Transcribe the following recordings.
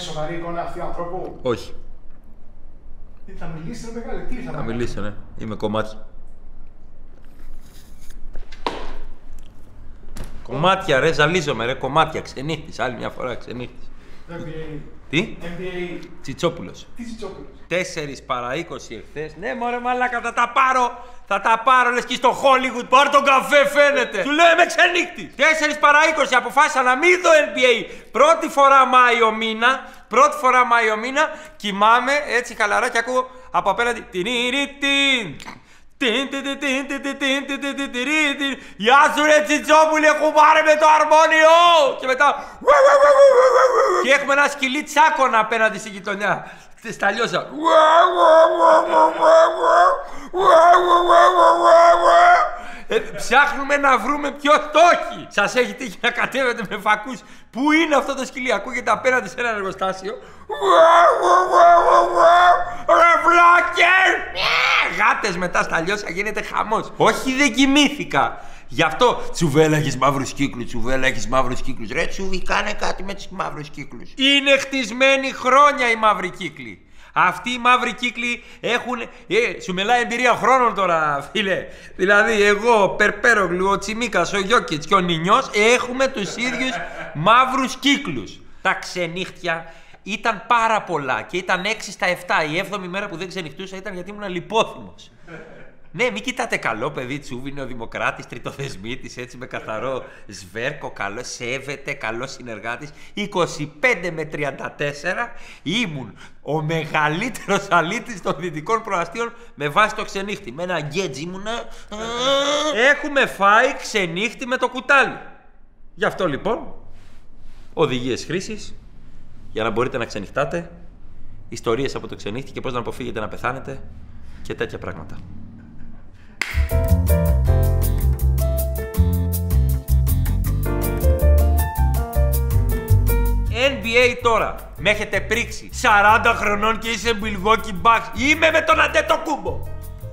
σοβαρή εικόνα αυτή ανθρώπου; Όχι. Ε, Θα μιλήσει, ρε μεγάλη, τι θα Θα κάνει; μιλήσω, ναι. Είμαι κομμάτια. Κομμάτια, ρε, ζαλίζομαι, ρε, κομμάτια. Ξενύχτης, άλλη μια φορά ξενύχτης. NBA. Τι; NBA. Τσιτσόπουλος. Τι Τσιτσόπουλος; 4 παρά 20 εχθές. Ναι, μωρέ, μαλάκα, θα τα πάρω. Θα τα πάρω, λες και στο Hollywood. Πάρ τον καφέ, φαίνεται. Του λέω με ξενύχτης. 4 παρά 20 αποφάσισα να μην δω NBA. Πρώτη φορά Μάιο μήνα. Πρώτη φορά Μάιο μήνα. Κοιμάμαι έτσι χαλαρά και ακούω από απέναντι. Τινίριτιν. Γεια σου ρε Τσιτσόπουλε, με το αρμόνιο! Και μετά... Και έχουμε ένα σκυλί τσάκωνα απέναντι στη γειτονιά. Στα λιώσα. Ε, ψάχνουμε να βρούμε ποιο το έχει. Σας έχει τύχει να κατέβετε με φακούς. Πού είναι αυτό το σκυλί, ακούγεται απέναντι σε ένα εργοστάσιο. Ρε βλάκερ! Γάτες μετά στα λιώσα γίνεται χαμός. Όχι, δεν κοιμήθηκα. Γι' αυτό τσουβέλα έχεις μαύρους κύκλους, τσουβέλα έχεις μαύρους κύκλους. Ρε τσουβί, κάνε κάτι με τους μαύρους κύκλους. Είναι χτισμένοι χρόνια οι μαύροι κύκλοι. Αυτοί οι μαύροι κύκλοι έχουν. Ε, σου μιλάει εμπειρία χρόνων τώρα, φίλε. Δηλαδή, εγώ, Περπέρογλου, ο Τσιμίκας, ο Γιώκητς και ο Νινιός έχουμε τους ίδιους μαύρους κύκλους. Τα ξενύχτια ήταν πάρα πολλά και ήταν 6 στα 7. Η 7η μέρα που δεν ξενυχτούσα ήταν γιατί ήμουν λιπόθυμος. Ναι, μην κοιτάτε καλό παιδί, Τσούβι είναι ο Δημοκράτης, τριτοθεσμίτης, έτσι με καθαρό σβέρκο, καλό, σέβεται, καλό συνεργάτης. 25 με 34 ήμουν ο μεγαλύτερος αλήτης των δυτικών προαστίων με βάση το ξενύχτη. Με ένα γκέτζι ήμουνα. Έχουμε φάει ξενύχτη με το κουτάλι. Γι' αυτό λοιπόν, οδηγίες χρήσης για να μπορείτε να ξενυχτάτε, ιστορίες από το ξενύχτη και πώς να αποφύγετε να πεθάνετε και τέτοια πράγματα. NBA τώρα. Με έχετε πρίξει. 40 χρονών και είσαι Milwaukee Bucks. Είμαι με τον Αντέτο Κούμπο.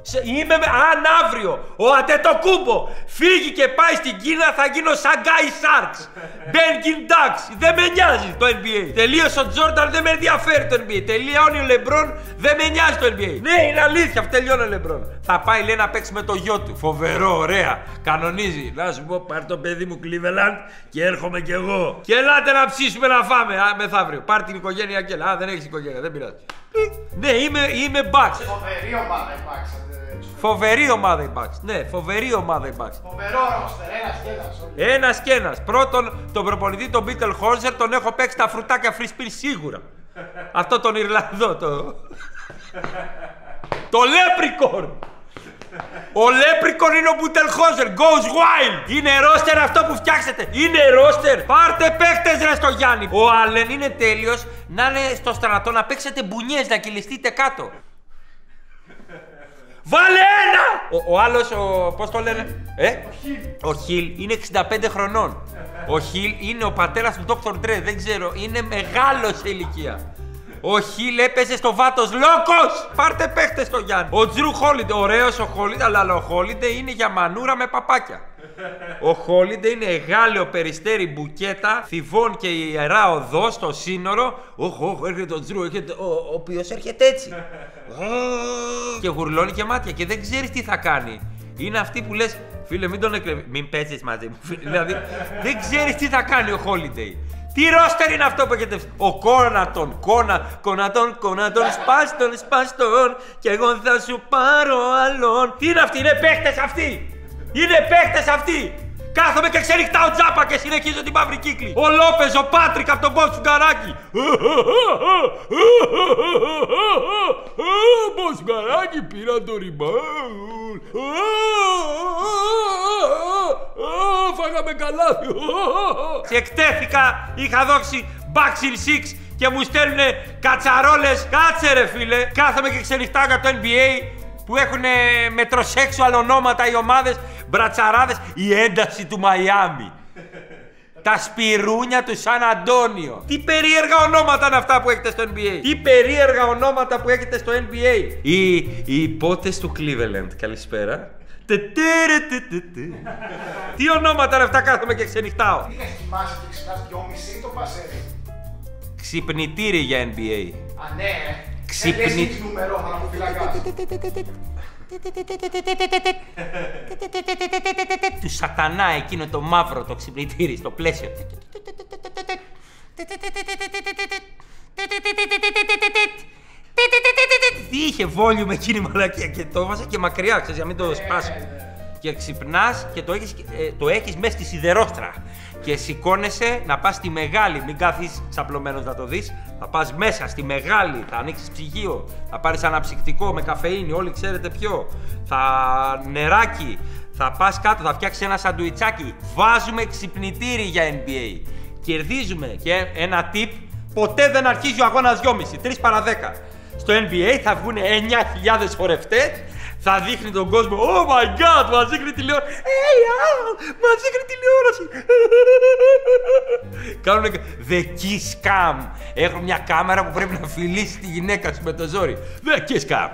Σε- Είμαι με... Αν αύριο ο Αντέτο Κούμπο φύγει και πάει στην Κίνα θα γίνω Shanghai Sharks. Belgian Ducks. Δεν με νοιάζει το NBA. Τελείωσε ο Τζόρνταν, δεν με ενδιαφέρει το NBA. Τελειώνει ο Λεμπρόν, δεν με νοιάζει το NBA. Ναι, είναι αλήθεια, τελειώνει ο Λεμπρόν. Θα πάει λέει να παίξει με το γιο του. Φοβερό, ωραία. Κανονίζει. Να σου πω, πάρ το παιδί μου Cleveland και έρχομαι κι εγώ. Και ελάτε να ψήσουμε να φάμε α, μεθαύριο. Πάρ την οικογένεια και έλα. Α, δεν έχεις οικογένεια, δεν πειράζει. Ναι, είμαι, είμαι Bucks. Φοβερή ομάδα η Bucks. ε, Φοβερή ομάδα η Bucks. Ναι, φοβερή ομάδα η Bucks. Φοβερό ρόστερ, ένα και ένα. Ένα και ένα. Πρώτον, τον προπονητή, τον Μπίτελ Χόρζερ, τον έχω παίξει τα φρουτάκια free spill σίγουρα. Αυτό τον Ιρλανδό, το. το Leprechaun! Ο Leprechaun είναι ο Μπουτελχόζερ. Goes wild. Είναι ρόστερ αυτό που φτιάξετε. Είναι ρόστερ. Πάρτε παίχτες ρε στο Γιάννη. Ο Άλεν είναι τέλειος να είναι στο στρατό να παίξετε μπουνιές, να κυλιστείτε κάτω. Βάλε ένα! Ο, ο άλλος, ο. Πώς το λένε, Ε; Ο Χιλ είναι 65 χρονών. Ο Χιλ είναι ο πατέρας του Dr. Dre, δεν ξέρω, είναι μεγάλος σε ηλικία. Ο Χιλ έπαιζε στο βάτος λόγο! Πάρτε παίχτες στο Γιάννη. Ο Τζρου Χόλιντε, ωραίος ο Χόλιντε, αλλά ο Χόλιντε είναι για μανούρα με παπάκια. Ο Χόλιντε είναι γάλαιο περιστέρι μπουκέτα, θυβών και ιερά οδός στο σύνορο. Οχ, οχ, έρχεται ο Τζρου, έρχεται, ο, ο οποίος έρχεται έτσι. Και γουρλώνει και μάτια και δεν ξέρεις τι θα κάνει. Είναι αυτή που λες, φίλε, μην τον εκλεβεί. Μην παίζεις μαζί μου. φίλε». δηλαδή, δεν ξέρεις τι θα κάνει ο Holiday. Τι ρόστερ είναι αυτό που έχετε. Ο Κόνατον, Κόνα, Κόνατον, Κόνατον, σπάστον, σπάστον. Και εγώ θα σου πάρω άλλον. Τι είναι αυτοί, είναι παίχτε αυτοί. Είναι παίχτε αυτοί. Κάθομαι και ξενυχτάω τζάπα και συνεχίζω την μαύρη κύκλη. Ο Λόπεζ, ο Πάτρικ από τον Μπος του Γκαράκι. Μπος Γκαράκι πήρα το rebound. Φάγαμε καλά. Και εκτέθηκα, είχα δώσει Baxil 6 και μου στέλνουνε κατσαρόλες. Κάτσε ρε φίλε. Κάθομαι και ξενυχτάω για το NBA που έχουν μετροσέξουαλ ονόματα οι ομάδες, μπρατσαράδες, η ένταση του Μαϊάμι. Τα σπιρούνια του Σαν Αντώνιο. Τι περίεργα ονόματα είναι αυτά που έχετε στο NBA. Τι περίεργα ονόματα που έχετε στο NBA. Οι, οι υπότες του Cleveland. Καλησπέρα. Τετέρετετετε. Τι ονόματα είναι αυτά κάθομαι και ξενυχτάω. Είχες κοιμάσαι και ξυπνάς δυόμιση ή το πασέρι. Ξυπνητήρι για NBA. Α, ναι. Ξυπνη- Ε, λες έχεις νούμερο, χαλαφοφυλακάς. Του σατανά εκείνο το μαύρο το ξυπνητήρι στο πλαίσιο. Τι είχε volume εκείνη η μαλακία και το έβαζα και μακριά, ξέρεις, για να μην το σπάσει. Και ξυπνάς και το έχεις, ε, το έχεις μέσα στη σιδερόστρα. Και σηκώνεσαι να πας στη μεγάλη, μην κάθεις ξαπλωμένος να το δεις. Θα πας μέσα στη μεγάλη, θα ανοίξεις ψυγείο, θα πάρεις αναψυκτικό με καφεΐνη, όλοι ξέρετε ποιο. Θα νεράκι, θα πας κάτω, θα φτιάξεις ένα σαντουιτσάκι. Βάζουμε ξυπνητήρι για NBA. Κερδίζουμε και ένα tip, ποτέ δεν αρχίζει ο αγώνας 2,5, 3 παρα 10. Στο NBA θα βγουν 9.000 χορευτές, θα δείχνει τον κόσμο. Oh my god, μας δείχνει τηλεόραση. Hey, ah, μας δείχνει τηλεόραση. Κάνουν The Kiss Cam Έχουν μια κάμερα που πρέπει να φιλήσει τη γυναίκα σου με το ζόρι. The Kiss Cam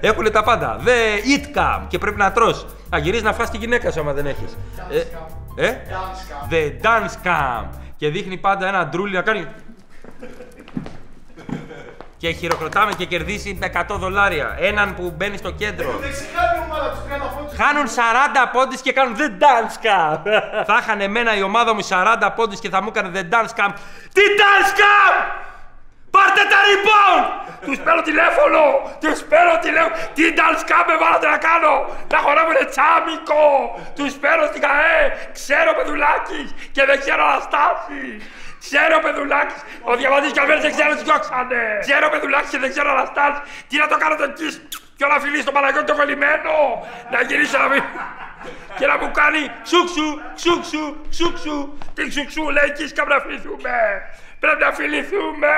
Έχουν τα πάντα. The Eat Cam Και πρέπει να τρως. Θα γυρίσεις να φας τη γυναίκα σου άμα δεν έχεις. Dance cam. Ε, ε; Dance cam. The Dance Cam. Και δείχνει πάντα ένα ντρούλι να κάνει. Και χειροκροτάμε και κερδίσει με 100 δολάρια. Έναν που μπαίνει στο κέντρο. Δεν ξεχάνει η ομάδα τους 30 πόντους. Χάνουν 40 πόντους και κάνουν The Dance Cam. θα είχαν εμένα η ομάδα μου 40 πόντους και θα μου έκανε The Dance Cam. Τι Dance Cam! Πάρτε τα rebound! Τους παίρνω τηλέφωνο! Τους παίρνω τηλέφωνο! Τι dance cam με βάλατε να κάνω! Να χορεύουνε τσάμικο! Τους παίρνω στην ΚαΕ! Ξέρω παιδουλάκης και δεν ξέρω αναστάσεις! Ξέρω παιδουλάκης! Ο διαμαντής Καλβέρης δεν ξέρω τι διώξανε! Ξέρω παιδουλάκης και δεν ξέρω αναστάσεις! Τι να το κάνω το εκεί! Και να φιλήσει τον Παναγιώτη το κολλημένο! Να γυρίσει να μην... Και να μου κάνει ξούξου, ξούξου, ξούξου. Τι ξούξου λέει και να φιληθούμε. Πρέπει να φιληθούμε.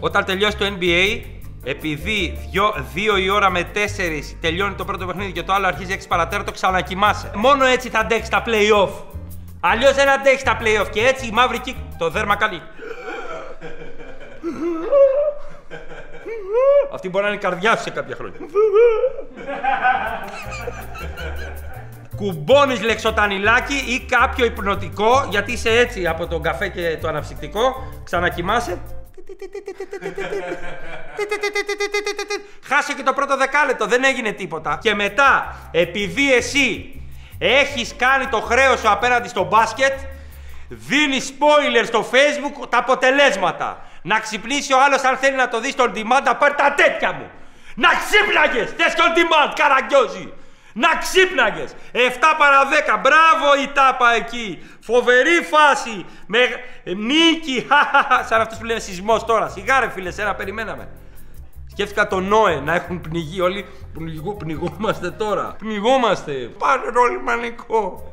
Όταν τελειώσει το NBA, επειδή δυο, δύο η ώρα με τέσσερις τελειώνει το πρώτο παιχνίδι και το άλλο αρχίζει 6 παρατέρα, το ξανακοιμάσαι. Μόνο έτσι θα αντέξεις τα play-off. Αλλιώς δεν αντέχεις τα play-off. Και έτσι η μαύρη κύκ. Το δέρμα κάνει. Αυτή μπορεί να είναι η καρδιά σου σε κάποια χρόνια. Κουμπώνεις λεξοτανιλάκι ή κάποιο υπνοτικό, γιατί είσαι έτσι από τον καφέ και το αναψυκτικό, ξανακοιμάσαι. Χάσε και το πρώτο δεκάλεπτο, δεν έγινε τίποτα. Και μετά, επειδή εσύ έχεις κάνει το χρέος σου απέναντι στο μπάσκετ, δίνεις spoiler στο facebook τα αποτελέσματα. Να ξυπνήσει ο άλλος αν θέλει να το δεις στο on demand, να πάρει τα τέτοια μου. Να ξύπναγες, θες και on demand, καραγκιόζη. Να ξύπναγες. 7 παρα 10. Μπράβο η τάπα εκεί. Φοβερή φάση. Με νίκη. Σαν αυτούς που λένε σεισμός τώρα. Σιγάρε φίλε, σένα περιμέναμε. Σκέφτηκα τον Νόε να έχουν πνιγεί όλοι. Πνιγού, πνιγόμαστε τώρα. Πνιγόμαστε. Πάνε όλοι μανικό.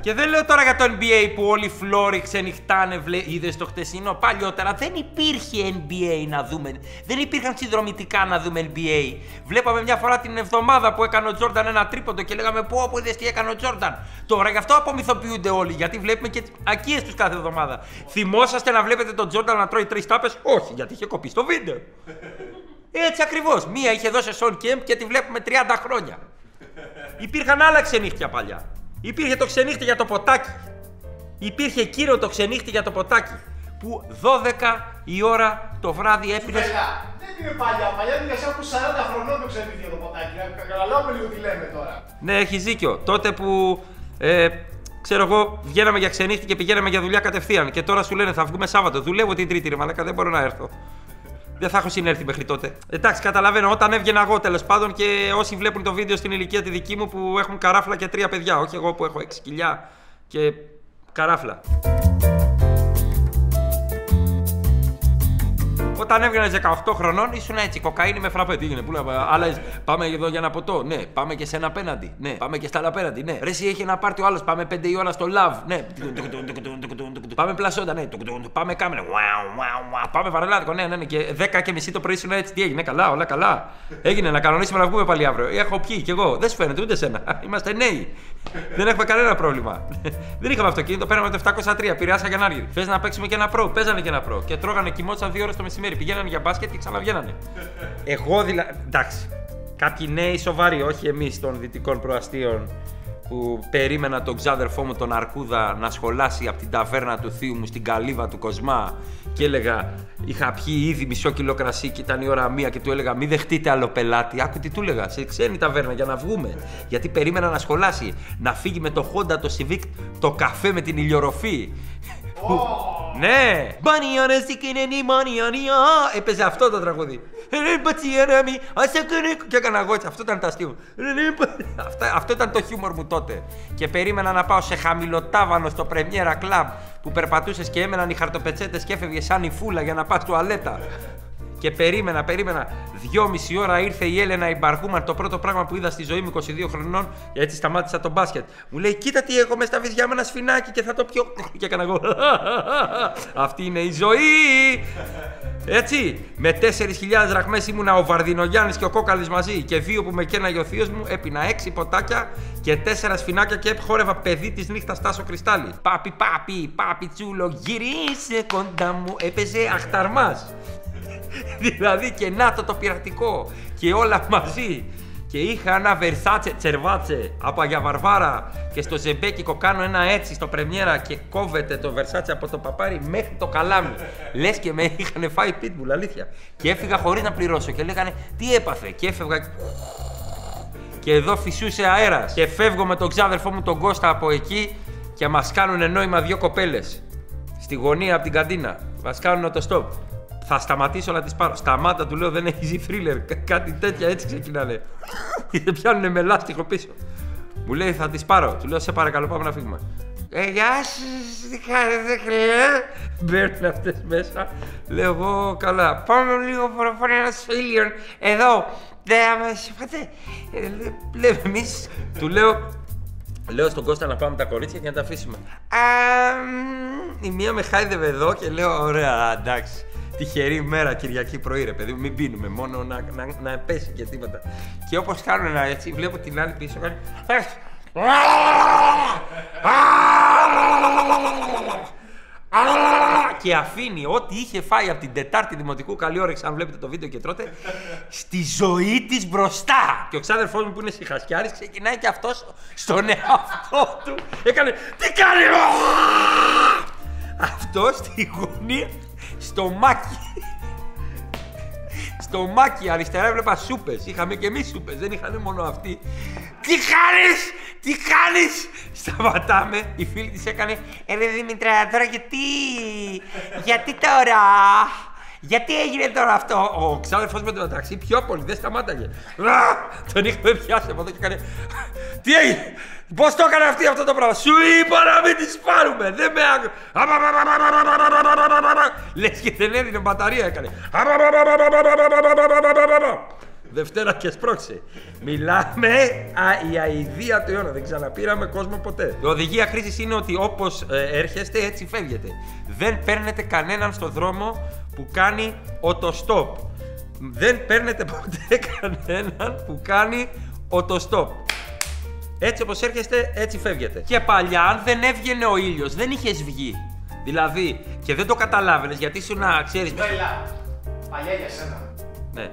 Και δεν λέω τώρα για το NBA που όλοι οι φλόροι ξενυχτάνε, βλέ... είδες το χτεσινό. Παλιότερα δεν υπήρχε NBA να δούμε. Δεν υπήρχαν συνδρομητικά να δούμε NBA. Βλέπαμε μια φορά την εβδομάδα που έκανε ο Τζόρνταν ένα τρίποντο και λέγαμε Πω, από είδες τι έκανε ο Τζόρνταν. Τώρα γι' αυτό απομυθοποιούνται όλοι, γιατί βλέπουμε και ακίες τους κάθε εβδομάδα. Θυμόσαστε να βλέπετε τον Τζόρνταν να τρώει τρεις τάπες, Όχι, γιατί είχε κοπεί στο βίντεο. Έτσι ακριβώς. Μία είχε δώσει Σον Κέμπ και τη βλέπουμε 30 χρόνια. Υπήρχαν άλλα ξενύχτια παλιά. Υπήρχε το ξενύχτη για το ποτάκι. Υπήρχε εκείνο το ξενύχτη για το ποτάκι. Που 12 η ώρα το βράδυ έπινε. Βέβαια, δεν είναι παλιά. Παλιά είναι για από 40 χρονών το ξενύχτια το ποτάκι. Να καταλάβουμε λίγο τι λέμε τώρα. Ναι, έχεις δίκιο. Τότε που. Ε, ξέρω εγώ, βγαίναμε για ξενύχτη και πηγαίναμε για δουλειά κατευθείαν. Και τώρα σου λένε θα βγούμε Σάββατο. Δουλεύω την Τρίτη, ρε Μαλάκα, δεν μπορώ να έρθω. Δεν θα έχω συνέλθει μέχρι τότε. Εντάξει, καταλαβαίνω. Όταν έβγαινα εγώ τέλος πάντων και όσοι βλέπουν το βίντεο στην ηλικία τη δική μου που έχουν καράφλα και τρία παιδιά. Όχι εγώ που έχω 6 κιλιά και καράφλα. Όταν έβγαινες 18 χρονών ήσουν έτσι, κοκαίνη με φραπέ. Τι έγινε, πού λέμε, άλλα, πάμε εδώ για ένα ποτό. Ναι, πάμε και σε ένα απέναντι. Ναι, πάμε και στα άλλα απέναντι. Ναι, ρε, εσύ έχει ένα πάρτι ο άλλος. Πάμε 5 η ώρα στο love. Ναι, πάμε πλασόντα. Ναι, πάμε κάμερα. Πάμε βαρελάδικο. Ναι, ναι, ναι. Και 10 και μισή το πρωί ήσουν έτσι. Τι έγινε, καλά, όλα καλά. Έγινε να κανονίσουμε να βγούμε πάλι αύριο. Έχω πιει κι εγώ. Δεν σου φαίνεται ούτε σένα. Είμαστε νέοι. Δεν έχουμε κανένα πρόβλημα. Δεν είχαμε αυτοκίνητο, παίρναμε το 703. Πειράσα για να έρθει. Θες να παίξουμε και ένα προ. Παίζανε και ένα προ. Και τρώγανε κοιμόταν δύο ώρες το μεσημέρι. Πηγαίνανε για μπάσκετ και ξαναβγαίνανε. Εγώ δηλαδή. Εντάξει. Κάποιοι νέοι σοβαροί, όχι εμείς των δυτικών προαστίων που περίμενα τον ξάδερφό μου τον Αρκούδα να σχολάσει από την ταβέρνα του θείου μου στην καλύβα του Κοσμά και έλεγα είχα πιει ήδη μισό κιλό κρασί και ήταν η ώρα μία και του έλεγα μην δεχτείτε άλλο πελάτη. Άκου τι του έλεγα, σε ξένη ταβέρνα για να βγούμε. Γιατί περίμενα να σχολάσει, να φύγει με το Honda το Civic το καφέ με την ηλιορροφή. Ναι! Money on a stick any money on you. Έπαιζε αυτό το τραγούδι. Και έκανα εγώ έτσι. Αυτό ήταν το αστείο μου. Αυτό ήταν το χιούμορ μου τότε. Και περίμενα να πάω σε χαμηλοτάβανο στο Πρεμιέρα Club που περπατούσες και έμεναν οι χαρτοπετσέτες και έφευγε σαν η φούλα για να πας τουαλέτα. Και περίμενα, περίμενα. Δυόμιση ώρα ήρθε η Έλενα η Μπαρκούμαν, το πρώτο πράγμα που είδα στη ζωή μου 22 χρονών. Έτσι σταμάτησα το μπάσκετ. Μου λέει: Κοίτα τι έχω με στα βυζιά με ένα σφινάκι και θα το πιω. Και έκανα εγώ. Αυτή είναι η ζωή. Έτσι, με 4.000 δραχμές ήμουνα ο Βαρδινογιάννης και ο Κόκαλης μαζί. Και δύο που με καίναγε ο θείος μου, έπινα έξι ποτάκια και τέσσερα σφινάκια και χόρευα παιδί της νύχτας Τάσο Κρυστάλλι. Πάπι, πάπι, πάπι τσούλο, γυρίσε κοντά μου. Έπαιζε αχταρμάς. δηλαδή και να το το πειρατικό και όλα μαζί. Και είχα ένα βερσάτσε τσερβάτσε από Αγία Βαρβάρα και στο ζεμπέκικο κάνω ένα έτσι στο πρεμιέρα και κόβεται το βερσάτσε από το παπάρι μέχρι το καλάμι. Λες και με είχαν φάει pitbull, αλήθεια. Και έφυγα χωρίς να πληρώσω και λέγανε τι έπαθε. Και έφευγα. Και εδώ φυσούσε αέρας. Και φεύγω με τον ξάδερφό μου τον Κώστα από εκεί και μας κάνουν νόημα δύο κοπέλες. Στη γωνία από την καντίνα. Μας κάνουν το stop. Θα σταματήσω να τις πάρω. Σταμάτα, του λέω δεν έχει ζει θρίλερ. Κάτι τέτοια έτσι ξεκινάνε. Και πιάνουν με λάστιχο πίσω. Μου λέει θα τις πάρω. Του λέω σε παρακαλώ πάμε να φύγουμε. Ε, γεια σας, τι κάνετε, χρειάζεται. Μπαίνουν αυτές μέσα. Λέω εγώ καλά. Πάμε λίγο φοροφόρο ένα φίλιον εδώ. Δεν μας είπατε. Λέμε εμείς. Του λέω Λέω στον Κώστα να πάμε τα κορίτσια και να τα αφήσουμε. Α, η μία με χάιδευε εδώ και λέω: Ωραία, εντάξει. Τυχερή μέρα Κυριακή πρωί, ρε παιδί μου, μην πίνουμε. Μόνο να, να, να πέσει και τίποτα. Και όπως κάνουν ένα έτσι, βλέπω την άλλη πίσω κάνει. Και αφήνει ό,τι είχε φάει από την Τετάρτη Δημοτικού, καλή όρεξη αν βλέπετε το βίντεο και τρώτε, στη ζωή της μπροστά. Και ο ξάδερφός μου που είναι συχασιάρη ξεκινάει και αυτός στον εαυτό του. Έκανε. Τι κάνει! Αυτός στη γωνία στο μάκι. στο μάκι αριστερά έβλεπα σούπες. Είχαμε και εμείς σούπες, δεν είχαν μόνο αυτοί. Τι κάνεις! Τι κάνεις! Σταματάμε. Η φίλη της έκανε. Ε, ρε Δημητρά, τώρα γιατί; Γιατί τώρα; Γιατί έγινε τώρα αυτό; Ο ξάδερφος με το μεταξύ πιο πολύ δεν σταμάταγε. Τον είχαμε πιάσει από εδώ και έκανε. Τι έγινε; Πώς το έκανε αυτή αυτό το πράγμα; Σου είπα να μην τι πάρουμε. Δεν με άκου. Λες και δεν έδινε μπαταρία έκανε. Δευτέρα και σπρώξε. Μιλάμε α, η αηδία του αιώνα. Δεν ξαναπήραμε κόσμο ποτέ. Η οδηγία χρήσης είναι ότι όπως έρχεστε έτσι φεύγετε. Δεν παίρνετε κανέναν στο δρόμο που κάνει οτοστόπ. Δεν παίρνετε ποτέ κανέναν που κάνει οτοστόπ. Έτσι όπως έρχεστε, έτσι φεύγετε. Και παλιά, αν δεν έβγαινε ο ήλιος, δεν είχες βγει. Δηλαδή, και δεν το καταλάβαινες γιατί σου να ξέρει. Βέλα, παλιά για σένα. Ναι,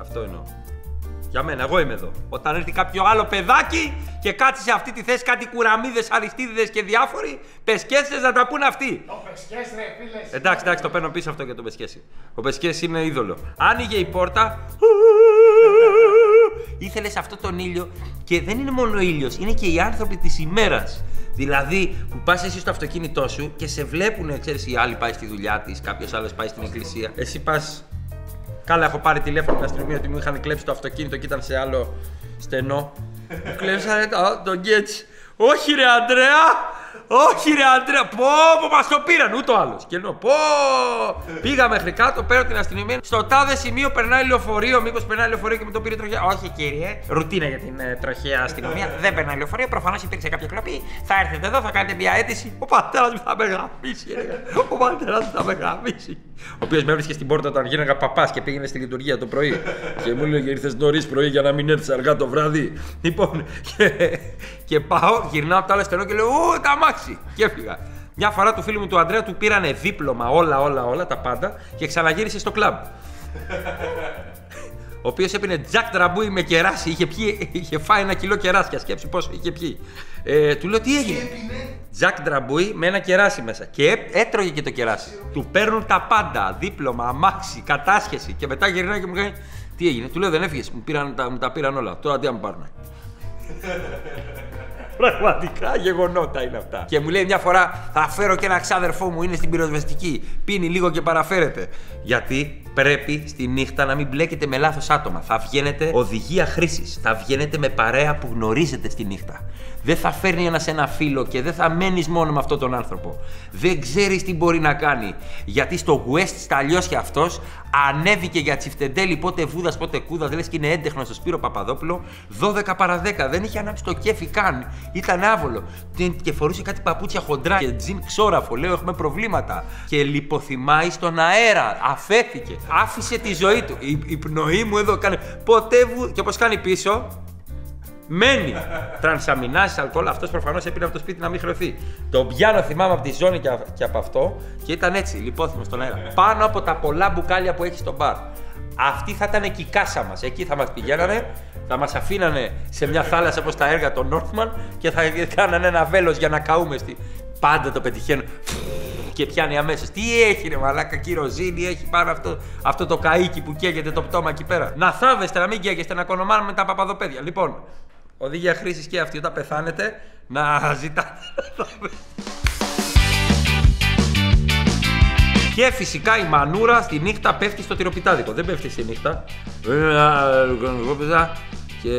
αυτό εννοώ. Για μένα, εγώ είμαι εδώ. Όταν έρθει κάποιο άλλο παιδάκι και κάτσει σε αυτή τη θέση κάτι κουραμίδες, αριστίδιδες και διάφοροι, πεσκέστε να τα πούν αυτοί. Το πεσκές ρε φίλες. Εντάξει, εντάξει, το παίρνω πίσω αυτό για τον Πεσκέση. Ο Πεσκέση είναι είδωλο. Άνοιγε η πόρτα. Ήθελες αυτό τον ήλιο και δεν είναι μόνο ο ήλιος, είναι και οι άνθρωποι της ημέρας. Δηλαδή που πας εσύ στο αυτοκίνητό σου και σε βλέπουν, ξέρεις, η άλλη πάει στη δουλειά της, κάποιος άλλος πάει στην εκκλησία. Εσύ πας. Καλά, έχω πάρει τηλέφωνο την αστυνομία ότι μου είχαν κλέψει το αυτοκίνητο και ήταν σε άλλο στενό. Μου κλέψανε το, το γκέτς. Όχι ρε Αντρέα! Όχι ρε Αντρέα! Πω πω μας το πήραν! Ούτε ο άλλος. Και ενώ πω! Πήγα μέχρι κάτω, παίρνω την αστυνομία. Στο τάδε σημείο περνάει λεωφορείο. Μήπως περνάει λεωφορείο και με το πήρε τροχιά. Όχι κύριε. Ρουτίνα για την ε, τροχαία αστυνομία. Δεν περνάει λεωφορείο. Προφανώς υπήρξε κάποια κλοπή. Θα έρθετε εδώ, θα κάνετε μια αίτηση. Ο πατέρας μου θα με γαμίσει. ρε. Ο πατέρας μου θα με γαμίσει. Ο οποίος με έβρισκε στην πόρτα όταν γίναγα παπάς και πήγαινε στη λειτουργία το πρωί. και μου έλεγε ήρθες νωρίς πρωί για να μην έρθεις αργά το βράδυ. Λοιπόν, και, και πάω, γυρνάω από το άλλο στενό και λέω Ω, το αμάξι! Και έφυγα. Μια φορά του φίλου μου του Αντρέα του πήρανε δίπλωμα όλα, όλα, όλα τα πάντα και ξαναγύρισε στο κλαμπ. Ο οποίος έπινε Jack Drambuie με κεράσι. Είχε, πιει, είχε φάει ένα κιλό κεράσια. Σκέψου πόσο είχε πιει. Ε, του λέω τι έγινε; Έπινε. Jack Drambuie με ένα κεράσι μέσα. Και έ- έτρωγε και το κεράσι. Του παίρνουν τα πάντα. Δίπλωμα, αμάξι, κατάσχεση. Και μετά γυρνάει και μου κάνει. Τι έγινε; Του λέω δεν έφυγες. Μου, πήραν, τα, μου τα πήραν όλα. Τώρα τι να μου πάρουν. Πραγματικά γεγονότα είναι αυτά. Και μου λέει μια φορά θα φέρω και ένα ξάδερφό μου, είναι στην πυροσβεστική. Πίνει λίγο και παραφέρεται. Γιατί; Πρέπει στη νύχτα να μην μπλέκετε με λάθος άτομα. Θα βγαίνετε οδηγία χρήσης. Θα βγαίνετε με παρέα που γνωρίζετε στη νύχτα. Δεν θα φέρνει ένας ένα φίλο και δεν θα μένεις μόνο με αυτόν τον άνθρωπο. Δεν ξέρεις τι μπορεί να κάνει. Γιατί στο West στα αλλιώσια αυτός ανέβηκε για τσιφτεντέλη πότε βούδας πότε κούδας. Λες και είναι έντεχνος στο Σπύρο Παπαδόπουλο. 12 παρα 10. Δεν είχε ανάψει το κέφι καν. Ήταν άβολο. Τι- Και φορούσε κάτι παπούτσια χοντρά και τζιν ξόραφο. Λέω έχουμε προβλήματα. Και λιποθυμάει στον αέρα. Αφέθηκε. Άφησε τη ζωή του. Η, η πνοή μου εδώ κάνει. Ποτέ βου... Και όπως κάνει πίσω, Μένει. Τρανσαμινάσει, αλκοόλ. Αυτός προφανώς έπινε από το σπίτι να μην χρεωθεί. Τον πιάνω, θυμάμαι από τη ζώνη και, α- και από αυτό και ήταν έτσι, λιπόθυμο στον αέρα. Πάνω από τα πολλά μπουκάλια που έχει στο μπαρ. Αυτή θα ήταν εκεί η κάσα μας. Εκεί θα μας πηγαίνανε, θα μας αφήνανε σε μια θάλασσα όπως τα έργα των Νόρθμαν και θα κάνανε ένα βέλος για να καούμε. Στη... Πάντα το πετυχαίνουν. Και πιάνει αμέσω. Τι έχει ρε μαλάκα, κυροζίνη, έχει πάνω αυτό, αυτό το καίκι που καίγεται το πτώμα εκεί πέρα. Να θάβεστε, να μην καίγεστε, να κονομάρουμε τα παπαδοπέδια. Λοιπόν, οδηγία χρήση και αυτή όταν πεθάνετε να ζητάτε. Και φυσικά η μανούρα στη νύχτα πέφτει στο τυροπιτάδικο. Δεν πέφτει στη νύχτα. Και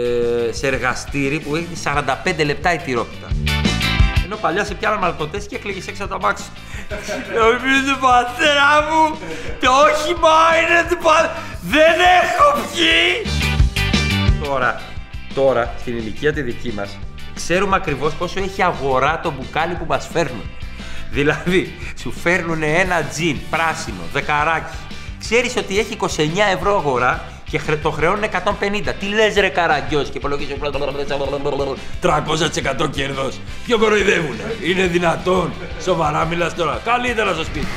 σε εργαστήρι που έχει 45 λεπτά η τυρόπιτα. Ενώ παλιά σε πιάναν μαλτοτές και έκλαιγες έξω από τα μάξι. Νομίζω πατέρα μου, το όχημα είναι του πατέρα. Δεν έχω πιει. Τώρα, τώρα, στην ηλικία τη δική μας, ξέρουμε ακριβώς πόσο έχει αγορά το μπουκάλι που μας φέρνουν. Δηλαδή, σου φέρνουν ένα τζιν πράσινο, δεκαράκι. Ξέρεις ότι έχει 29 ευρώ αγορά και χρε- το χρεώνουν 150. Τι λες ρε καραγκιός; Και υπολογίζεις 300% κέρδος. Ποιο κοροϊδεύουνε; Είναι δυνατόν. Σοβαρά μιλάς τώρα. Καλύτερα στο σπίτι.